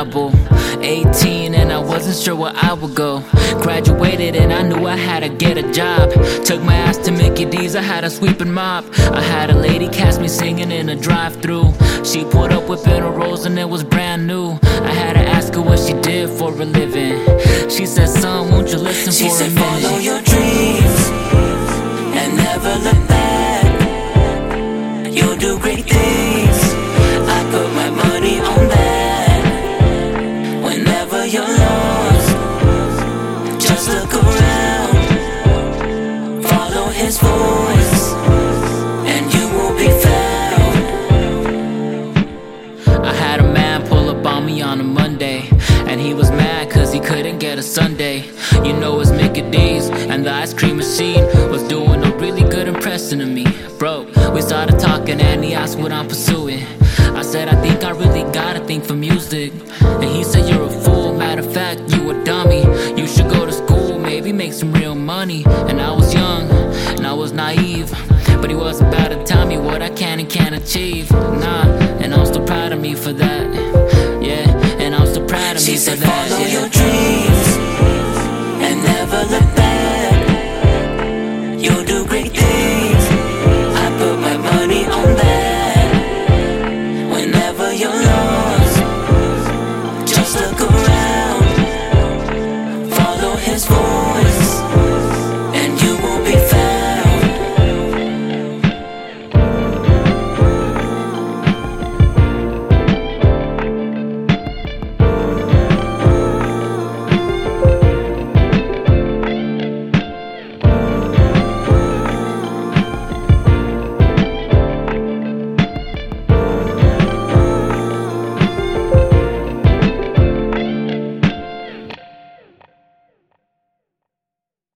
reliable. 18 and I wasn't sure where I would go. Graduated and I knew I had to get a job. Took my ass to Mickey D's, I had a sweeping mop. I had a lady catch me singing in a drive through. She pulled up with bitter rolls and it was brand new. I had to ask her what she did for a living. She said, Son, won't you listen she for said, a minute? Follow your dreams and never look back. You'll do great Follow his voice, and you will be found. I had a man pull up on me on a Monday. And he was mad cause he couldn't get a Sunday. You know it's Mickey D's, and the ice cream machine was doing a really good impression of me. Bro, we started talking and he asked what I'm pursuing. I said, I think I really got a thing for music. And he said, You're a fool, matter of fact, you a dummy. You should go to make some real money. And I was young, and I was naive. But he was about to tell me what I can and can't achieve. Nah, and I'm still proud of me for that. Yeah, and I'm still proud of she me said, for that. Follow yeah. your dreams and never look back. You'll do great things. I put my money on that. Whenever you're lost, just look around. Follow his voice.